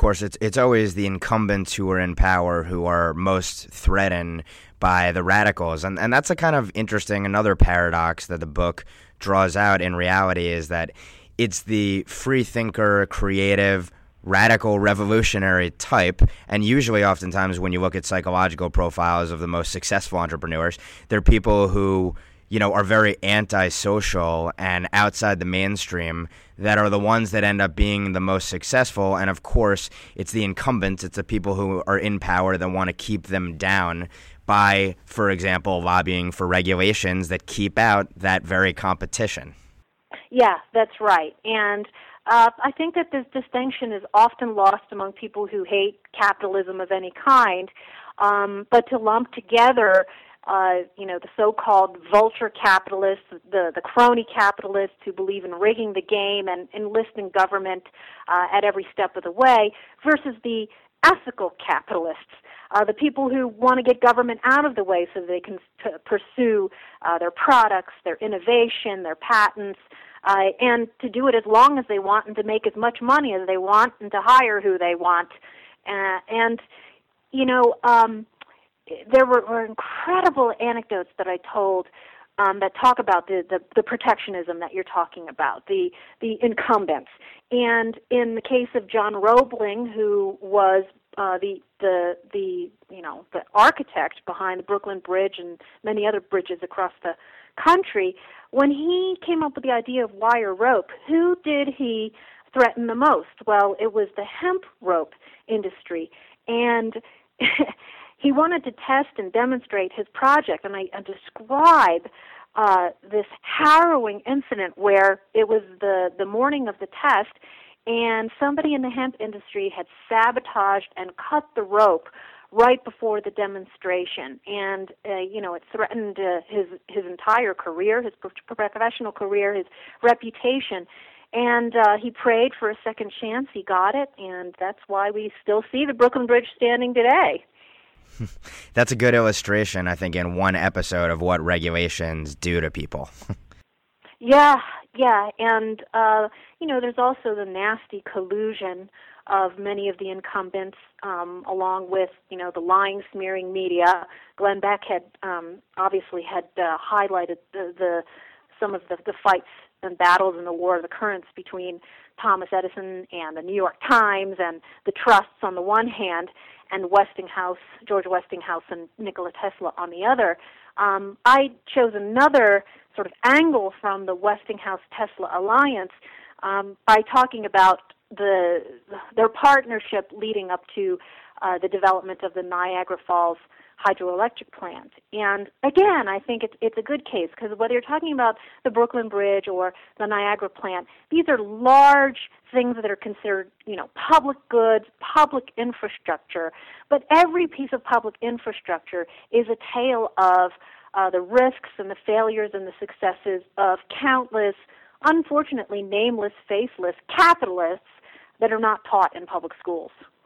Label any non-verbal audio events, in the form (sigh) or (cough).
course, it's it's always the incumbents who are in power who are most threatened by the radicals, and and that's a kind of interesting another paradox that the book draws out. In reality, is that it's the free thinker, creative, radical revolutionary type and usually oftentimes when you look at psychological profiles of the most successful entrepreneurs they're people who you know, are very antisocial and outside the mainstream that are the ones that end up being the most successful. And of course, it's the incumbents, it's the people who are in power that want to keep them down by, for example, lobbying for regulations that keep out that very competition. Yeah, that's right. And uh, I think that this distinction is often lost among people who hate capitalism of any kind. Um, but to lump together uh, you know, the so-called vulture capitalists, the, the crony capitalists who believe in rigging the game and enlisting government uh, at every step of the way, versus the ethical capitalists, uh, the people who want to get government out of the way so they can t- pursue uh, their products, their innovation, their patents, uh, and to do it as long as they want and to make as much money as they want and to hire who they want. Uh, and, you know, um, there were, were incredible anecdotes that I told um, that talk about the, the, the protectionism that you're talking about, the the incumbents. And in the case of John Roebling, who was uh, the the the you know the architect behind the Brooklyn Bridge and many other bridges across the country, when he came up with the idea of wire rope, who did he threaten the most? Well, it was the hemp rope industry, and (laughs) he wanted to test and demonstrate his project, and I, I describe uh, this harrowing incident where it was the the morning of the test, and somebody in the hemp industry had sabotaged and cut the rope right before the demonstration, and uh, you know it threatened uh, his his entire career, his professional career, his reputation. And uh, he prayed for a second chance. He got it, and that's why we still see the Brooklyn Bridge standing today. (laughs) That's a good illustration, I think, in one episode of what regulations do to people. (laughs) yeah, yeah, and uh, you know, there's also the nasty collusion of many of the incumbents, um, along with you know the lying, smearing media. Glenn Beck had um, obviously had uh, highlighted the, the some of the, the fights and battles in the War of the Currents between Thomas Edison and the New York Times and the trusts on the one hand, and Westinghouse, George Westinghouse, and Nikola Tesla on the other. Um, I chose another sort of angle from the Westinghouse Tesla alliance um, by talking about the their partnership leading up to uh, the development of the Niagara Falls hydroelectric plant. And again, I think it's it's a good case because whether you're talking about the Brooklyn Bridge or the Niagara plant, these are large things that are considered, you know, public goods, public infrastructure. But every piece of public infrastructure is a tale of uh, the risks and the failures and the successes of countless, unfortunately nameless, faceless capitalists that are not taught in public schools.